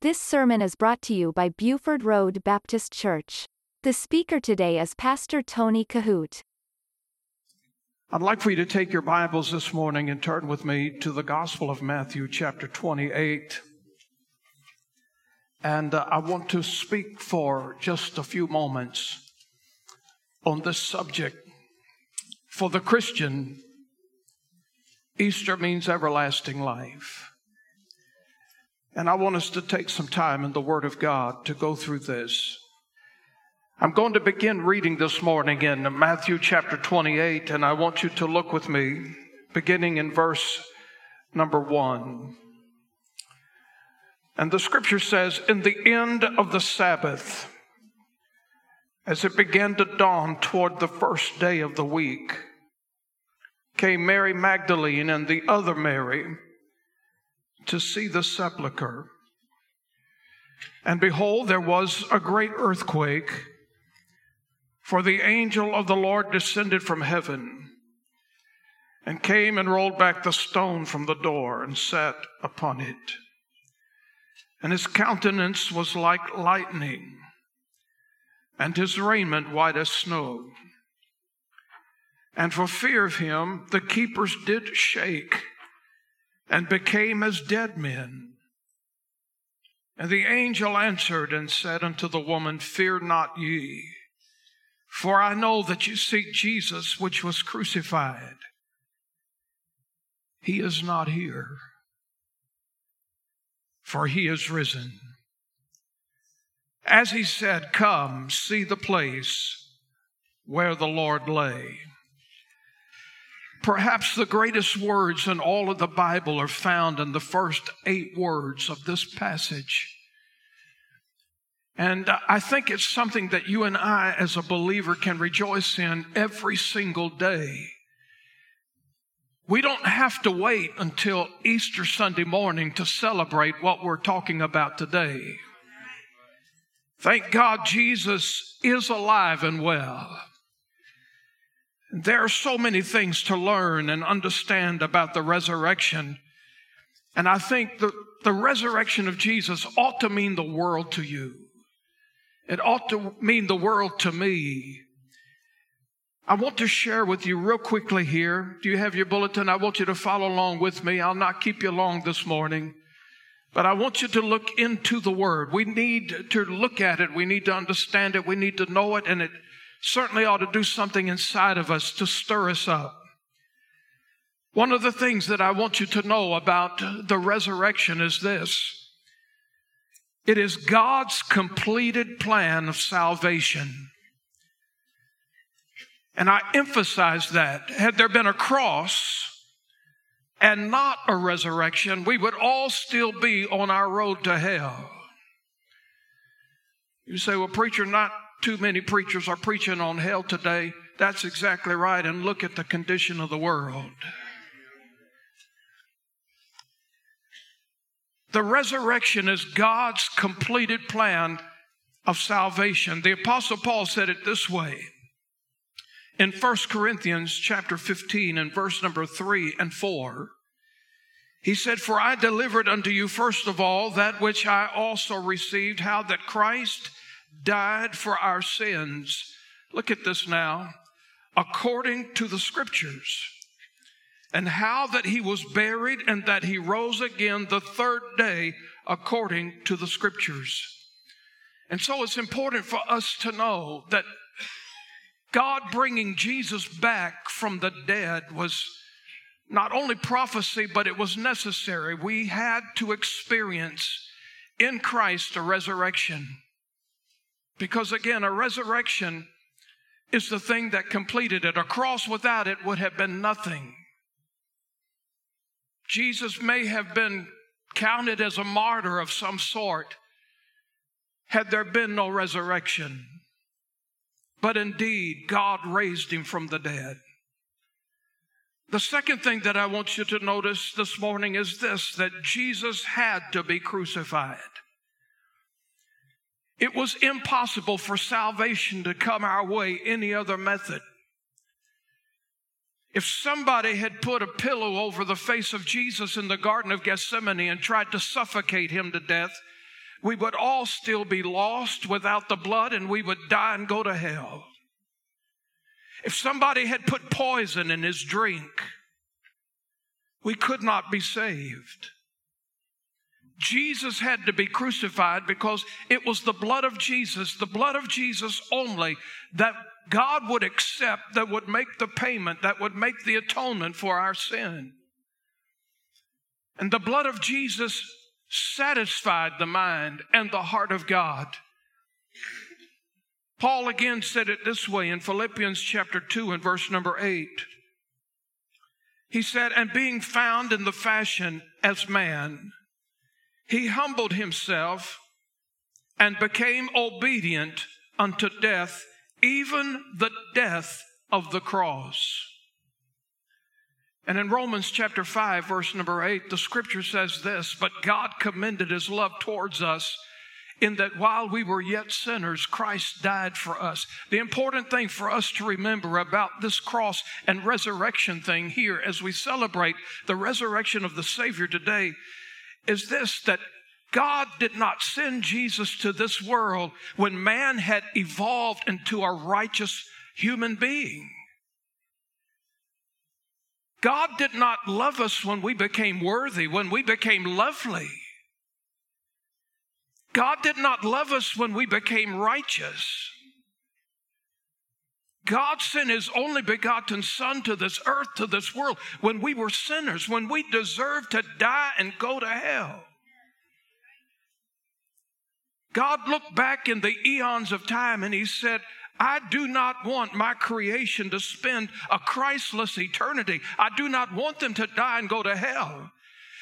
This sermon is brought to you by Buford Road Baptist Church. The speaker today is Pastor Tony Kohout. I'd like for you to take your Bibles this morning and turn with me to the Gospel of Matthew, chapter 28. And uh, I want to speak for just a few moments on this subject. For the Christian, Easter means everlasting life. And I want us to take some time in the Word of God to go through this. I'm going to begin reading this morning in Matthew chapter 28, and I want you to look with me, beginning in verse number one. And the scripture says, In the end of the Sabbath, as it began to dawn toward the first day of the week, came Mary Magdalene and the other Mary to see the sepulchre. And behold, there was a great earthquake, for the angel of the Lord descended from heaven and came and rolled back the stone from the door and sat upon it. And his countenance was like lightning, and his raiment white as snow. And for fear of him, the keepers did shake and became as dead men. And the angel answered and said unto the woman, Fear not ye, for I know that you seek Jesus, which was crucified. He is not here, for he is risen. As he said, Come, see the place where the Lord lay. Perhaps the greatest words in all of the Bible are found in the first eight words of this passage. And I think it's something that you and I, as a believer, can rejoice in every single day. We don't have to wait until Easter Sunday morning to celebrate what we're talking about today. Thank God Jesus is alive and well. There are so many things to learn and understand about the resurrection. And I think the, the resurrection of Jesus ought to mean the world to you. It ought to mean the world to me. I want to share with you real quickly here. Do you have your bulletin? I want you to follow along with me. I'll not keep you long this morning. But I want you to look into the Word. We need to look at it. We need to understand it. We need to know it. And it certainly ought to do something inside of us to stir us up. One of the things that I want you to know about the resurrection is this it is God's completed plan of salvation. And I emphasize that. Had there been a cross and not a resurrection, we would all still be on our road to hell. You say, well, preacher, not too many preachers are preaching on hell today. That's exactly right. And look at the condition of the world. The resurrection is God's completed plan of salvation. The apostle Paul said it this way in 1 Corinthians chapter 15 and verse number 3 and 4. He said, For I delivered unto you first of all that which I also received, how that Christ died for our sins. Look at this now. According to the scriptures, and how that he was buried and that he rose again the third day according to the scriptures. And so it's important for us to know that God bringing Jesus back from the dead was not only prophecy, but it was necessary. We had to experience in Christ a resurrection. Because again, a resurrection is the thing that completed it. A cross without it would have been nothing. Jesus may have been counted as a martyr of some sort had there been no resurrection. But indeed, God raised him from the dead. The second thing that I want you to notice this morning is this that Jesus had to be crucified. It was impossible for salvation to come our way any other method. If somebody had put a pillow over the face of Jesus in the Garden of Gethsemane and tried to suffocate him to death, we would all still be lost without the blood and we would die and go to hell. If somebody had put poison in his drink, we could not be saved. Jesus had to be crucified because it was the blood of Jesus, the blood of Jesus only, that God would accept, that would make the payment, that would make the atonement for our sin. And the blood of Jesus satisfied the mind and the heart of God. Paul again said it this way in Philippians chapter 2 and verse number 8. He said, And being found in the fashion as man, he humbled himself and became obedient unto death, even the death of the cross. And in Romans chapter 5, verse number 8, the scripture says this But God commended his love towards us in that while we were yet sinners, Christ died for us. The important thing for us to remember about this cross and resurrection thing here as we celebrate the resurrection of the Savior today is this that God did not send Jesus to this world when man had evolved into a righteous human being. God did not love us when we became worthy, when we became lovely. God did not love us when we became righteous. God sent his only begotten Son to this earth, to this world, when we were sinners, when we deserved to die and go to hell. God looked back in the eons of time and he said, I do not want my creation to spend a Christless eternity. I do not want them to die and go to hell.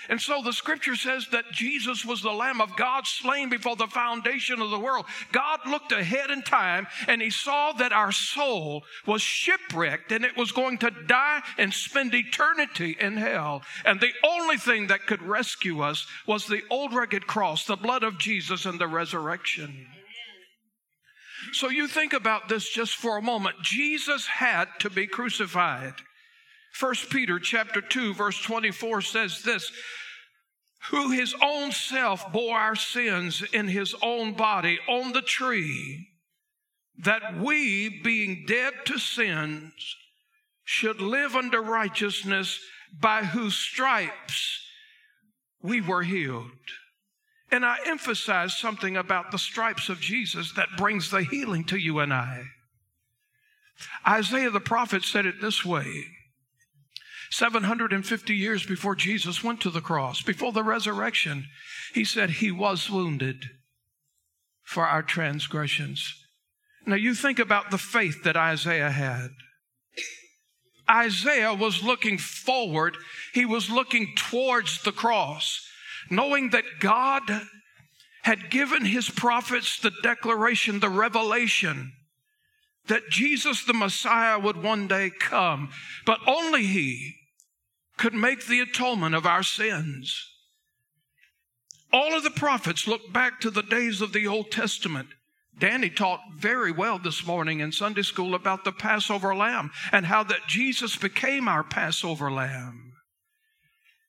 And so the scripture says that Jesus was the Lamb of God slain before the foundation of the world. God looked ahead in time and he saw that our soul was shipwrecked and it was going to die and spend eternity in hell. And the only thing that could rescue us was the old rugged cross, the blood of Jesus, and the resurrection. So you think about this just for a moment. Jesus had to be crucified. First Peter chapter 2 verse 24 says this, who his own self bore our sins in his own body on the tree, that we, being dead to sins, should live unto righteousness, by whose stripes we were healed. And I emphasize something about the stripes of Jesus that brings the healing to you and I. Isaiah the prophet said it this way 750 years before Jesus went to the cross, before the resurrection, he said, He was wounded for our transgressions. Now, you think about the faith that Isaiah had. Isaiah was looking forward, he was looking towards the cross, knowing that God had given his prophets the declaration, the revelation that Jesus the Messiah would one day come, but only He could make the atonement of our sins. All of the prophets look back to the days of the Old Testament. Danny taught very well this morning in Sunday school about the Passover lamb and how that Jesus became our Passover lamb.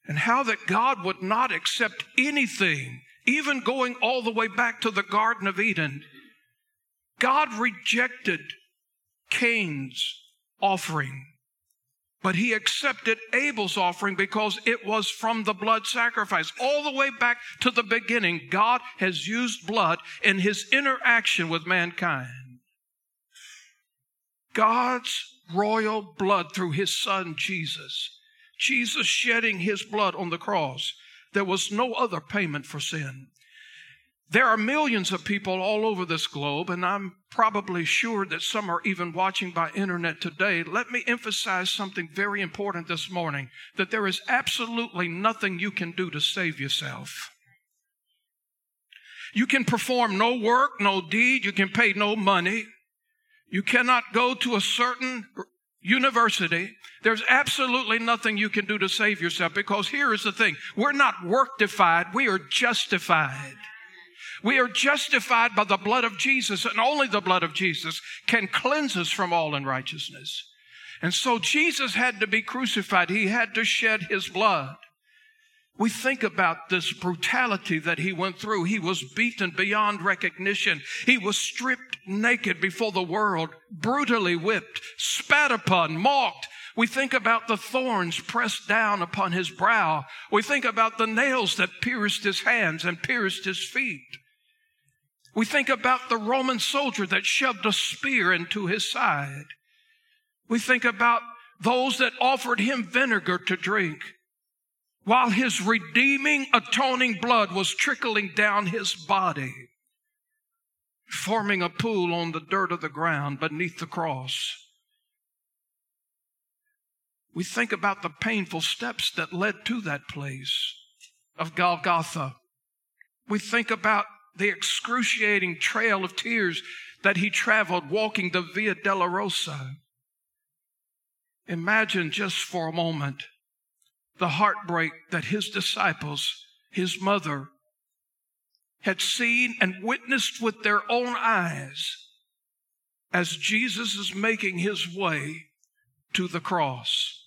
And how that God would not accept anything, even going all the way back to the Garden of Eden. God rejected Cain's offering. But he accepted Abel's offering because it was from the blood sacrifice. All the way back to the beginning, God has used blood in his interaction with mankind. God's royal blood through his son Jesus. Jesus shedding his blood on the cross. There was no other payment for sin. There are millions of people all over this globe, and I'm probably sure that some are even watching by internet today. Let me emphasize something very important this morning that there is absolutely nothing you can do to save yourself. You can perform no work, no deed, you can pay no money. You cannot go to a certain university. There's absolutely nothing you can do to save yourself because here is the thing. We're not worktified, we are justified. We are justified by the blood of Jesus, and only the blood of Jesus can cleanse us from all unrighteousness. And so Jesus had to be crucified. He had to shed his blood. We think about this brutality that he went through. He was beaten beyond recognition. He was stripped naked before the world, brutally whipped, spat upon, mocked. We think about the thorns pressed down upon his brow. We think about the nails that pierced his hands and pierced his feet. We think about the Roman soldier that shoved a spear into his side. We think about those that offered him vinegar to drink while his redeeming, atoning blood was trickling down his body, forming a pool on the dirt of the ground beneath the cross. We think about the painful steps that led to that place of Golgotha. We think about the excruciating trail of tears that he traveled walking the Via Dolorosa. Imagine just for a moment the heartbreak that his disciples, his mother, had seen and witnessed with their own eyes as Jesus is making his way to the cross.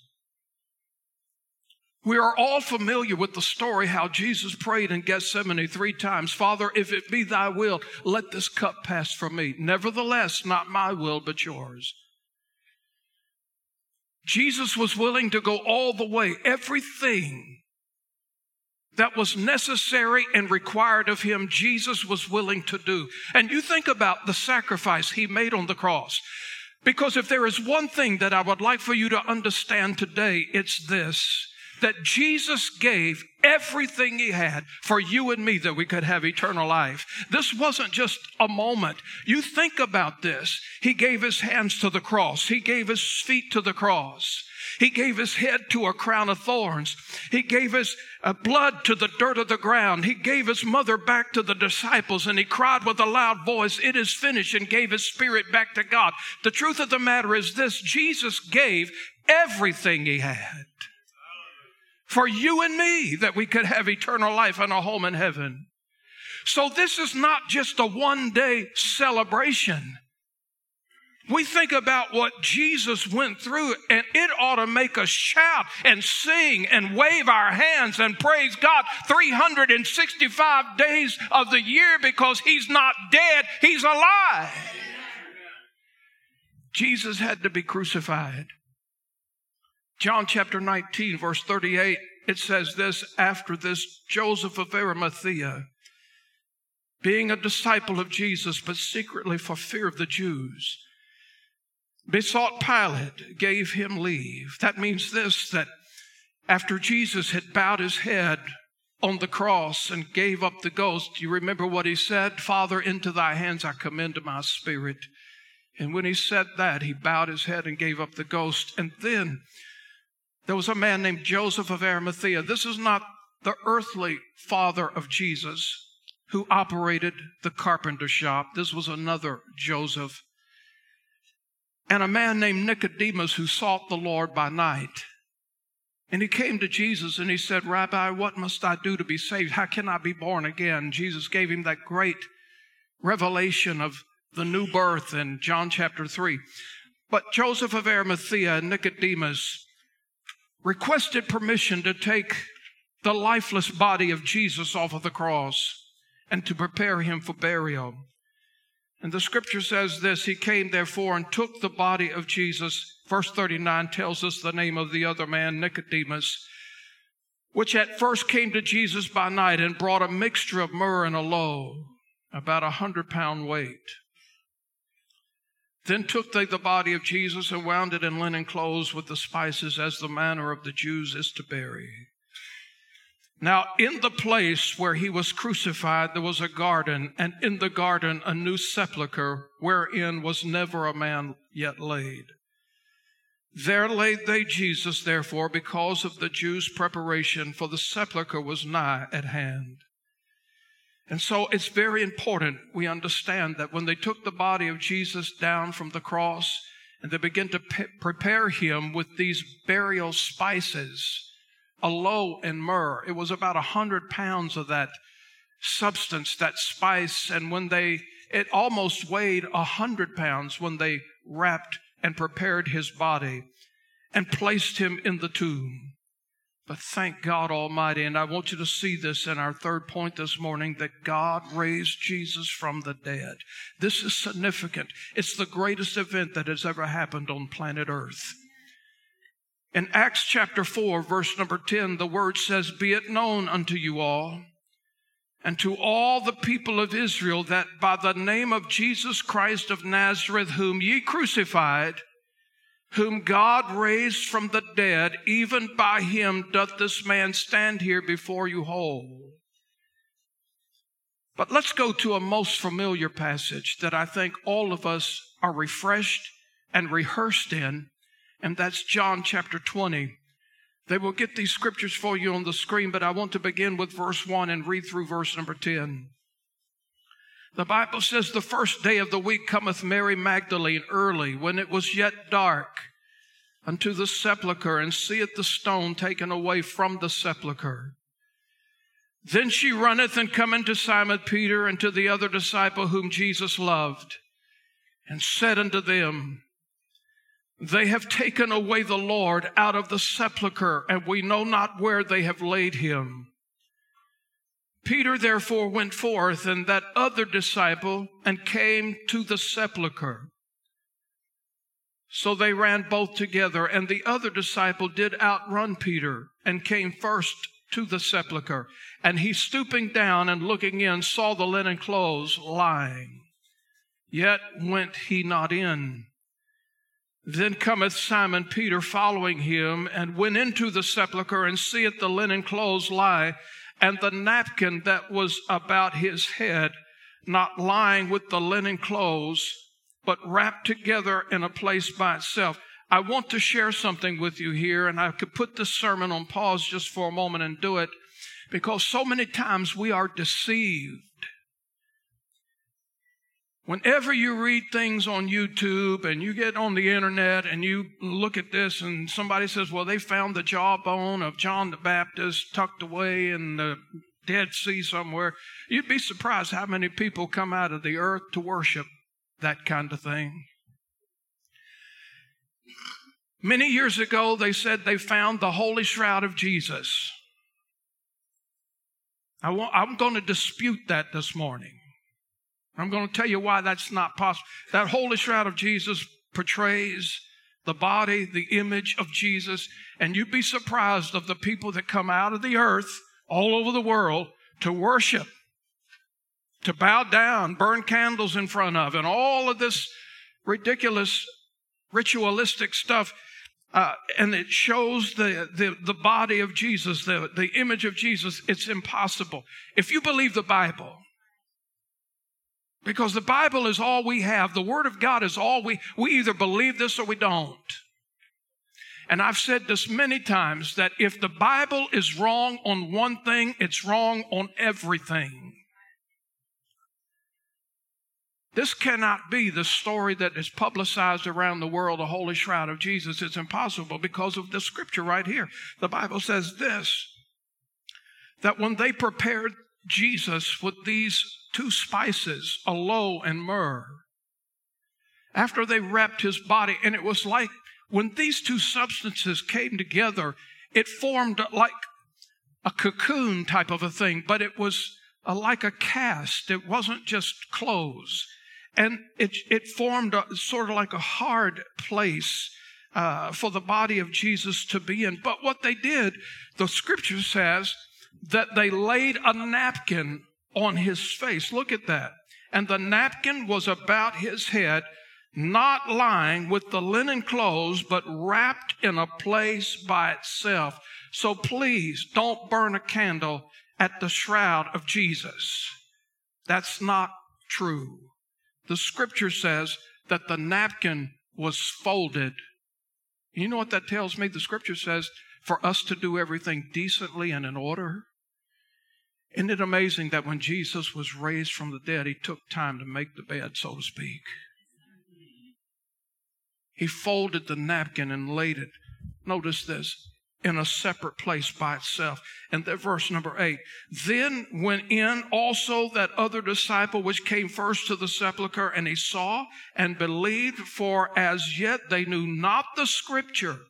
We are all familiar with the story how Jesus prayed in Gethsemane three times Father, if it be thy will, let this cup pass from me. Nevertheless, not my will, but yours. Jesus was willing to go all the way, everything that was necessary and required of him, Jesus was willing to do. And you think about the sacrifice he made on the cross. Because if there is one thing that I would like for you to understand today, it's this that Jesus gave everything he had for you and me that we could have eternal life. This wasn't just a moment. You think about this. He gave his hands to the cross. He gave his feet to the cross. He gave his head to a crown of thorns. He gave his uh, blood to the dirt of the ground. He gave his mother back to the disciples and he cried with a loud voice, It is finished, and gave his spirit back to God. The truth of the matter is this Jesus gave everything he had for you and me that we could have eternal life and a home in heaven. So this is not just a one day celebration. We think about what Jesus went through and it ought to make us shout and sing and wave our hands and praise God 365 days of the year because he's not dead, he's alive. Jesus had to be crucified. John chapter 19, verse 38, it says this After this, Joseph of Arimathea, being a disciple of Jesus, but secretly for fear of the Jews, besought Pilate, gave him leave. That means this that after Jesus had bowed his head on the cross and gave up the ghost, you remember what he said? Father, into thy hands I commend my spirit. And when he said that, he bowed his head and gave up the ghost. And then there was a man named Joseph of Arimathea. This is not the earthly father of Jesus who operated the carpenter shop. This was another Joseph. And a man named Nicodemus who sought the Lord by night. And he came to Jesus and he said, Rabbi, what must I do to be saved? How can I be born again? Jesus gave him that great revelation of the new birth in John chapter 3. But Joseph of Arimathea and Nicodemus requested permission to take the lifeless body of Jesus off of the cross and to prepare him for burial. And the scripture says this He came therefore and took the body of Jesus. Verse 39 tells us the name of the other man, Nicodemus, which at first came to Jesus by night and brought a mixture of myrrh and aloe, about a hundred pound weight. Then took they the body of Jesus and wound it in linen clothes with the spices, as the manner of the Jews is to bury. Now, in the place where he was crucified, there was a garden, and in the garden a new sepulchre, wherein was never a man yet laid. There laid they Jesus, therefore, because of the Jews' preparation, for the sepulchre was nigh at hand. And so it's very important we understand that when they took the body of Jesus down from the cross and they began to prepare him with these burial spices, aloe and myrrh, it was about a hundred pounds of that substance, that spice. And when they, it almost weighed a hundred pounds when they wrapped and prepared his body and placed him in the tomb. But thank God Almighty, and I want you to see this in our third point this morning that God raised Jesus from the dead. This is significant. It's the greatest event that has ever happened on planet Earth. In Acts chapter 4, verse number 10, the word says, Be it known unto you all and to all the people of Israel that by the name of Jesus Christ of Nazareth, whom ye crucified, whom God raised from the dead, even by him doth this man stand here before you whole. But let's go to a most familiar passage that I think all of us are refreshed and rehearsed in, and that's John chapter 20. They will get these scriptures for you on the screen, but I want to begin with verse 1 and read through verse number 10. The Bible says, The first day of the week cometh Mary Magdalene early, when it was yet dark, unto the sepulchre, and seeth the stone taken away from the sepulchre. Then she runneth and cometh to Simon Peter and to the other disciple whom Jesus loved, and said unto them, They have taken away the Lord out of the sepulchre, and we know not where they have laid him. Peter therefore went forth and that other disciple and came to the sepulchre. So they ran both together, and the other disciple did outrun Peter and came first to the sepulchre. And he stooping down and looking in saw the linen clothes lying. Yet went he not in. Then cometh Simon Peter following him and went into the sepulchre and seeth the linen clothes lie and the napkin that was about his head, not lying with the linen clothes, but wrapped together in a place by itself. I want to share something with you here, and I could put this sermon on pause just for a moment and do it because so many times we are deceived. Whenever you read things on YouTube and you get on the internet and you look at this and somebody says, well, they found the jawbone of John the Baptist tucked away in the Dead Sea somewhere, you'd be surprised how many people come out of the earth to worship that kind of thing. Many years ago, they said they found the holy shroud of Jesus. I am going to dispute that this morning. I'm going to tell you why that's not possible. That holy shroud of Jesus portrays the body, the image of Jesus, and you'd be surprised of the people that come out of the earth all over the world to worship, to bow down, burn candles in front of, and all of this ridiculous ritualistic stuff. Uh, and it shows the, the, the body of Jesus, the, the image of Jesus. It's impossible. If you believe the Bible, because the Bible is all we have, the Word of God is all we, we either believe this or we don't. And I've said this many times that if the Bible is wrong on one thing, it's wrong on everything. This cannot be the story that is publicized around the world, the Holy Shroud of Jesus. It's impossible because of the scripture right here. The Bible says this that when they prepared Jesus with these two spices, aloe and myrrh, after they wrapped his body, and it was like when these two substances came together, it formed like a cocoon type of a thing, but it was a, like a cast. It wasn't just clothes and it, it formed a, sort of like a hard place uh, for the body of Jesus to be in. But what they did, the scripture says that they laid a napkin on his face. Look at that. And the napkin was about his head, not lying with the linen clothes, but wrapped in a place by itself. So please don't burn a candle at the shroud of Jesus. That's not true the scripture says that the napkin was folded. You know what that tells me? The scripture says for us to do everything decently and in order. Isn't it amazing that when Jesus was raised from the dead, he took time to make the bed, so to speak? He folded the napkin and laid it. Notice this in a separate place by itself. And then verse number eight. Then went in also that other disciple which came first to the sepulchre, and he saw and believed, for as yet they knew not the scripture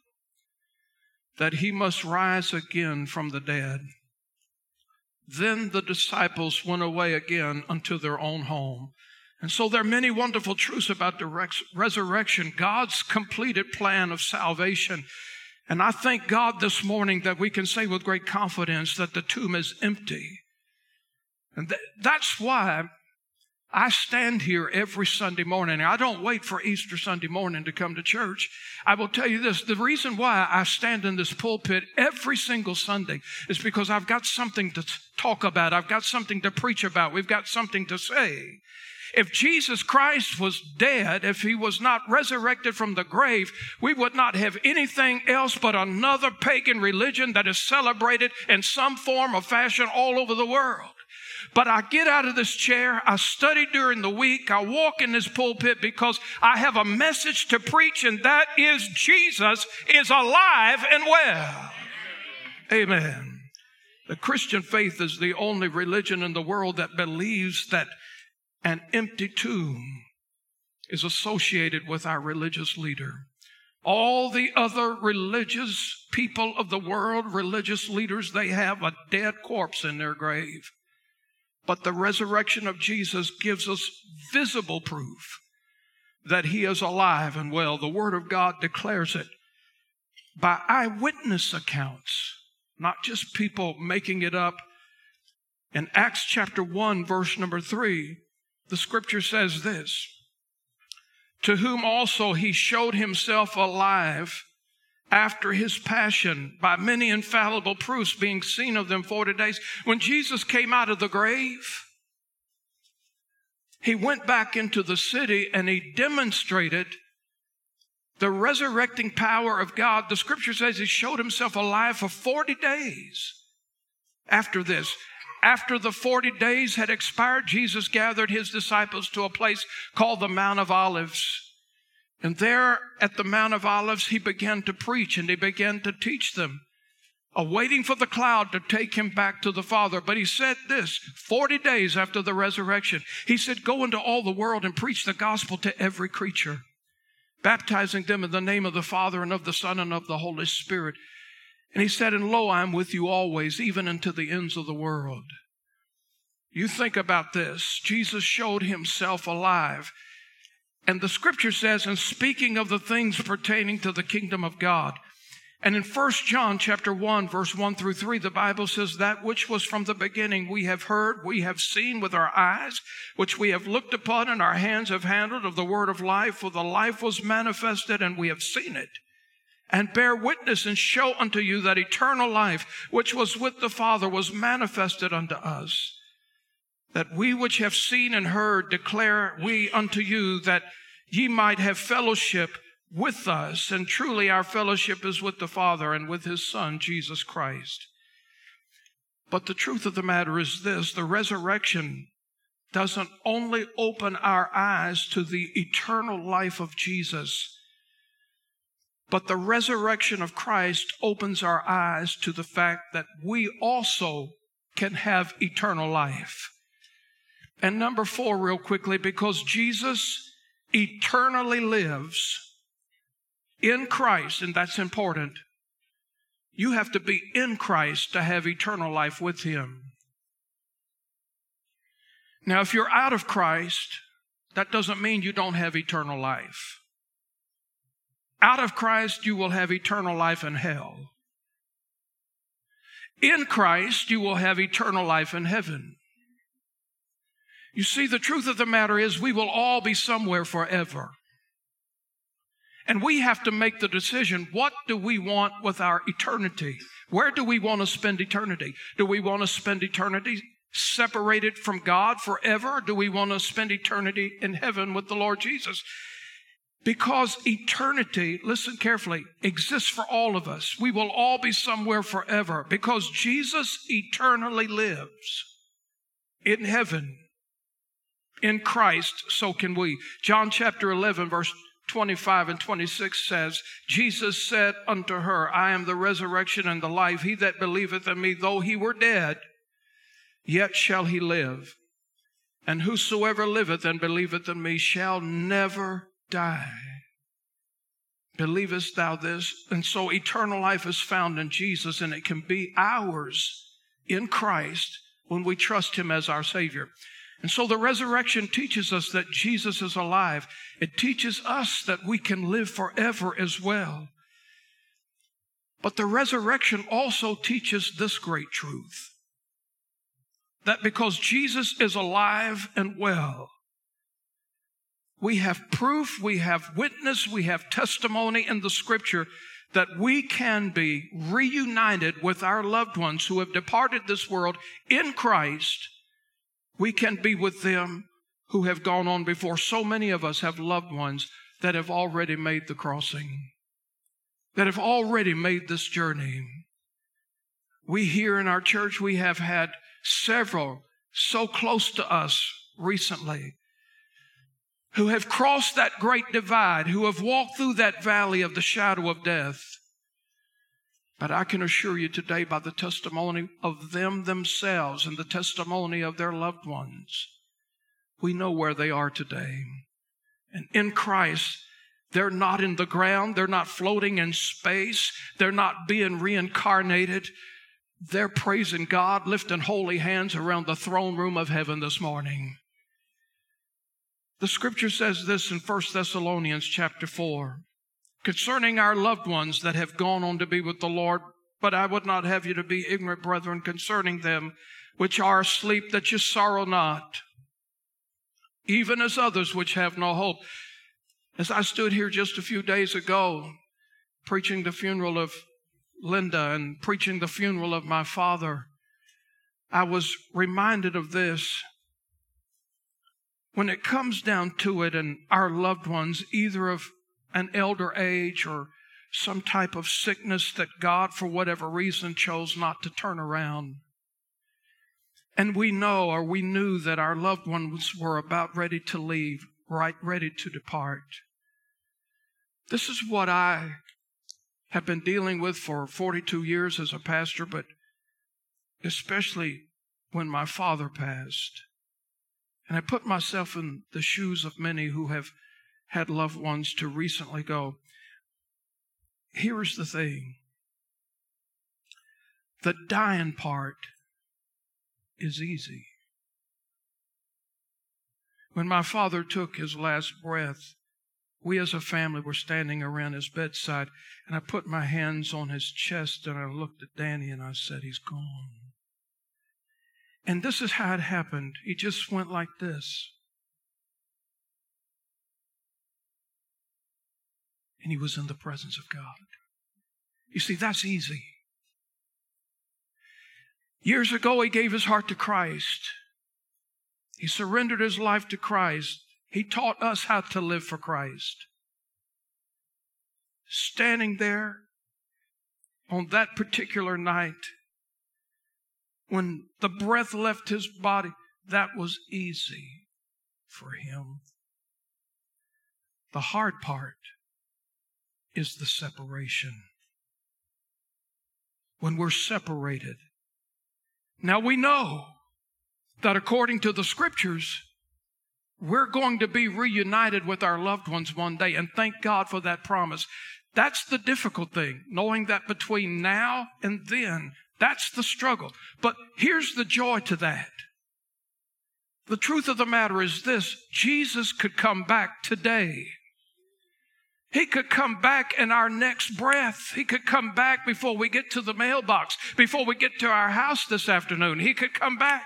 that he must rise again from the dead. Then the disciples went away again unto their own home. And so there are many wonderful truths about the resurrection, God's completed plan of salvation. And I thank God this morning that we can say with great confidence that the tomb is empty. And th- that's why I stand here every Sunday morning. I don't wait for Easter Sunday morning to come to church. I will tell you this. The reason why I stand in this pulpit every single Sunday is because I've got something to talk about. I've got something to preach about. We've got something to say. If Jesus Christ was dead, if he was not resurrected from the grave, we would not have anything else but another pagan religion that is celebrated in some form or fashion all over the world. But I get out of this chair, I study during the week, I walk in this pulpit because I have a message to preach, and that is Jesus is alive and well. Amen. The Christian faith is the only religion in the world that believes that an empty tomb is associated with our religious leader. All the other religious people of the world, religious leaders, they have a dead corpse in their grave. But the resurrection of Jesus gives us visible proof that he is alive and well. The Word of God declares it by eyewitness accounts, not just people making it up. In Acts chapter 1, verse number 3, the scripture says this To whom also he showed himself alive after his passion by many infallible proofs being seen of them 40 days. When Jesus came out of the grave, he went back into the city and he demonstrated the resurrecting power of God. The scripture says he showed himself alive for 40 days after this. After the 40 days had expired, Jesus gathered his disciples to a place called the Mount of Olives. And there at the Mount of Olives, he began to preach and he began to teach them, awaiting for the cloud to take him back to the Father. But he said this 40 days after the resurrection, he said, Go into all the world and preach the gospel to every creature, baptizing them in the name of the Father and of the Son and of the Holy Spirit. And he said, And lo, I am with you always, even unto the ends of the world. You think about this. Jesus showed himself alive. And the scripture says, in speaking of the things pertaining to the kingdom of God, and in 1 John chapter 1 verse 1 through 3 the Bible says that which was from the beginning we have heard we have seen with our eyes which we have looked upon and our hands have handled of the word of life for the life was manifested and we have seen it. And bear witness and show unto you that eternal life which was with the Father was manifested unto us that we which have seen and heard declare we unto you that ye might have fellowship with us. And truly our fellowship is with the Father and with his Son, Jesus Christ. But the truth of the matter is this the resurrection doesn't only open our eyes to the eternal life of Jesus, but the resurrection of Christ opens our eyes to the fact that we also can have eternal life. And number four, real quickly, because Jesus eternally lives in Christ, and that's important. You have to be in Christ to have eternal life with Him. Now, if you're out of Christ, that doesn't mean you don't have eternal life. Out of Christ, you will have eternal life in hell. In Christ, you will have eternal life in heaven. You see, the truth of the matter is we will all be somewhere forever. And we have to make the decision what do we want with our eternity? Where do we want to spend eternity? Do we want to spend eternity separated from God forever? do we want to spend eternity in heaven with the Lord Jesus? Because eternity, listen carefully, exists for all of us. We will all be somewhere forever because Jesus eternally lives in heaven in Christ, so can we. John chapter 11, verse 25 and 26 says, Jesus said unto her, I am the resurrection and the life. He that believeth in me, though he were dead, yet shall he live. And whosoever liveth and believeth in me shall never die. Believest thou this? And so eternal life is found in Jesus, and it can be ours in Christ when we trust Him as our Savior. And so the resurrection teaches us that Jesus is alive. It teaches us that we can live forever as well. But the resurrection also teaches this great truth that because Jesus is alive and well, we have proof, we have witness, we have testimony in the scripture that we can be reunited with our loved ones who have departed this world in Christ we can be with them who have gone on before. So many of us have loved ones that have already made the crossing, that have already made this journey. We here in our church, we have had several so close to us recently who have crossed that great divide, who have walked through that valley of the shadow of death. But I can assure you today by the testimony of them themselves and the testimony of their loved ones, we know where they are today. And in Christ, they're not in the ground. They're not floating in space. They're not being reincarnated. They're praising God, lifting holy hands around the throne room of heaven this morning. The scripture says this in 1 Thessalonians chapter 4 concerning our loved ones that have gone on to be with the Lord. But I would not have you to be ignorant, brethren, concerning them which are asleep, that you sorrow not, even as others which have no hope. As I stood here just a few days ago, preaching the funeral of Linda and preaching the funeral of my father, I was reminded of this. When it comes down to it, and our loved ones, either of an elder age or some type of sickness that God, for whatever reason, chose not to turn around. And we know or we knew that our loved ones were about ready to leave, right ready to depart. This is what I have been dealing with for 42 years as a pastor, but especially when my father passed. And I put myself in the shoes of many who have had loved ones to recently go. Here's the thing the dying part is easy. When my father took his last breath, we as a family were standing around his bedside, and I put my hands on his chest and I looked at Danny and I said, He's gone. And this is how it happened. He just went like this. And he was in the presence of God. You see, that's easy. Years ago, he gave his heart to Christ. He surrendered his life to Christ. He taught us how to live for Christ. Standing there on that particular night, when the breath left his body, that was easy for him. The hard part is the separation. When we're separated. Now we know that according to the scriptures, we're going to be reunited with our loved ones one day, and thank God for that promise. That's the difficult thing, knowing that between now and then, that's the struggle. But here's the joy to that. The truth of the matter is this Jesus could come back today. He could come back in our next breath. He could come back before we get to the mailbox, before we get to our house this afternoon. He could come back.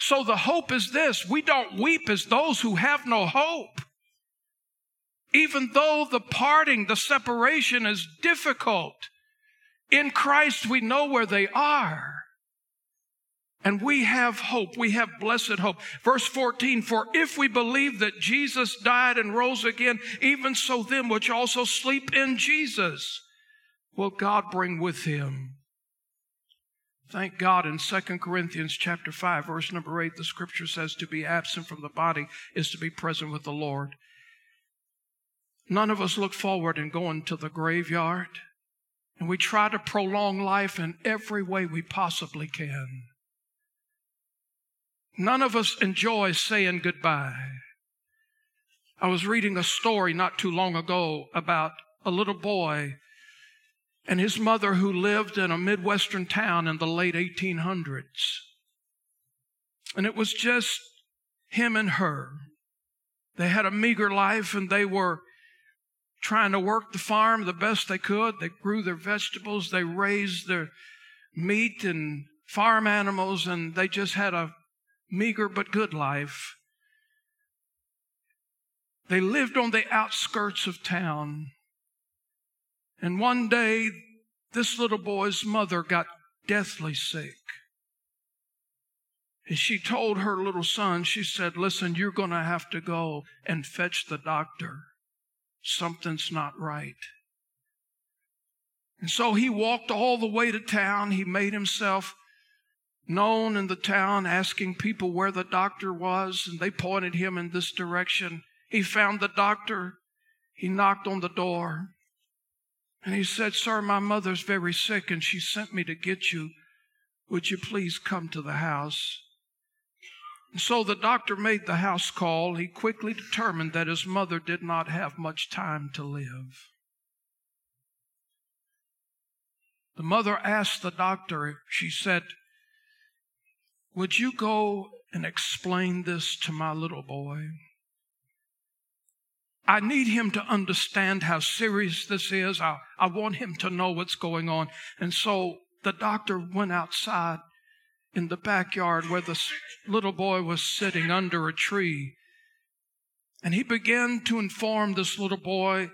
So the hope is this we don't weep as those who have no hope. Even though the parting, the separation is difficult, in Christ we know where they are. And we have hope. We have blessed hope. Verse 14, for if we believe that Jesus died and rose again, even so them which also sleep in Jesus will God bring with him. Thank God in 2 Corinthians chapter 5 verse number 8 the scripture says to be absent from the body is to be present with the Lord. None of us look forward in going to the graveyard and we try to prolong life in every way we possibly can. None of us enjoy saying goodbye. I was reading a story not too long ago about a little boy and his mother who lived in a Midwestern town in the late 1800s. And it was just him and her. They had a meager life and they were trying to work the farm the best they could. They grew their vegetables, they raised their meat and farm animals, and they just had a meager but good life. They lived on the outskirts of town. And one day, this little boy's mother got deathly sick. And she told her little son, she said, Listen, you're going to have to go and fetch the doctor. Something's not right. And so he walked all the way to town. He made himself known in the town, asking people where the doctor was, and they pointed him in this direction. He found the doctor. He knocked on the door. And he said, Sir, my mother's very sick, and she sent me to get you. Would you please come to the house? And so the doctor made the house call. He quickly determined that his mother did not have much time to live. The mother asked the doctor, she said, Would you go and explain this to my little boy? I need him to understand how serious this is. I, I want him to know what's going on. And so the doctor went outside in the backyard where the little boy was sitting under a tree. And he began to inform this little boy.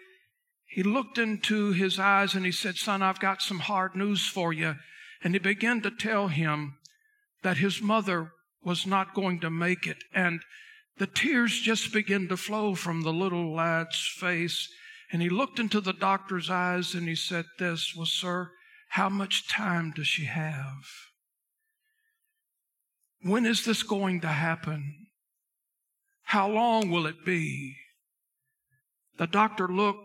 He looked into his eyes and he said, Son, I've got some hard news for you. And he began to tell him that his mother was not going to make it. And the tears just began to flow from the little lad's face. And he looked into the doctor's eyes and he said, This, well, sir, how much time does she have? When is this going to happen? How long will it be? The doctor looked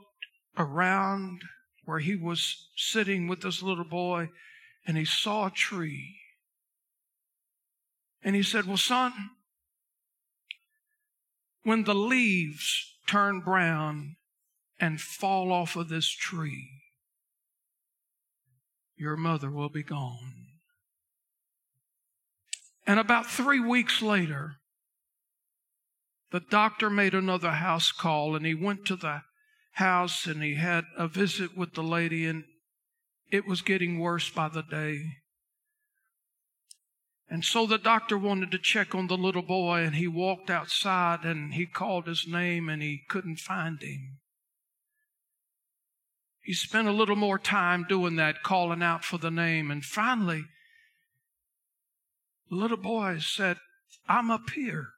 around where he was sitting with this little boy and he saw a tree. And he said, Well, son, when the leaves turn brown and fall off of this tree, your mother will be gone. And about three weeks later, the doctor made another house call and he went to the house and he had a visit with the lady, and it was getting worse by the day. And so the doctor wanted to check on the little boy, and he walked outside and he called his name and he couldn't find him. He spent a little more time doing that, calling out for the name, and finally, the little boy said, I'm up here.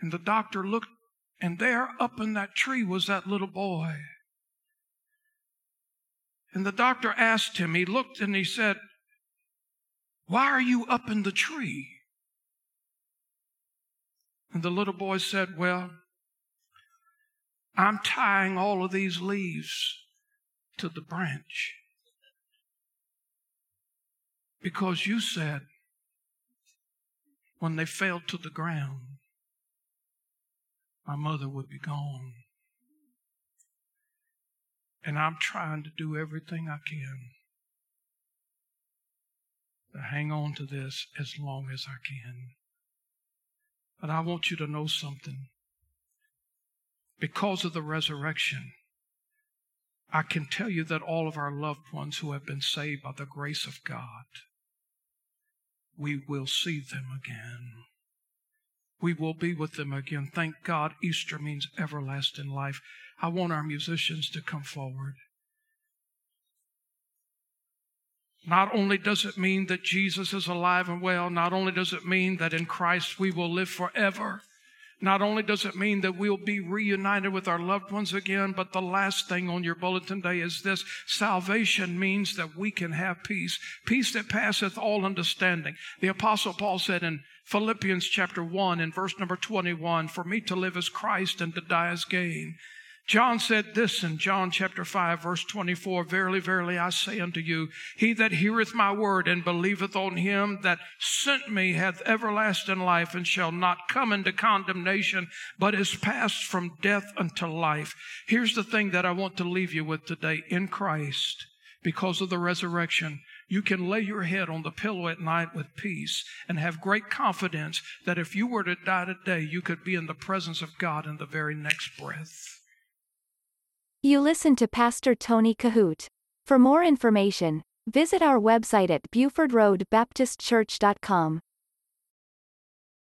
And the doctor looked, and there up in that tree was that little boy. And the doctor asked him, he looked and he said, Why are you up in the tree? And the little boy said, Well, I'm tying all of these leaves to the branch. Because you said, when they fell to the ground, my mother would be gone. And I'm trying to do everything I can hang on to this as long as I can. But I want you to know something. Because of the resurrection, I can tell you that all of our loved ones who have been saved by the grace of God we will see them again. We will be with them again. Thank God Easter means everlasting life. I want our musicians to come forward. Not only does it mean that Jesus is alive and well, not only does it mean that in Christ we will live forever, not only does it mean that we'll be reunited with our loved ones again, but the last thing on your bulletin day is this salvation means that we can have peace, peace that passeth all understanding. The Apostle Paul said in Philippians chapter 1 and verse number 21 For me to live is Christ and to die is gain. John said this in John chapter 5, verse 24 Verily, verily, I say unto you, He that heareth my word and believeth on him that sent me hath everlasting life and shall not come into condemnation, but is passed from death unto life. Here's the thing that I want to leave you with today in Christ, because of the resurrection. You can lay your head on the pillow at night with peace and have great confidence that if you were to die today, you could be in the presence of God in the very next breath. You listen to Pastor Tony Kohout. For more information, visit our website at BufordRoadBaptistChurch.com.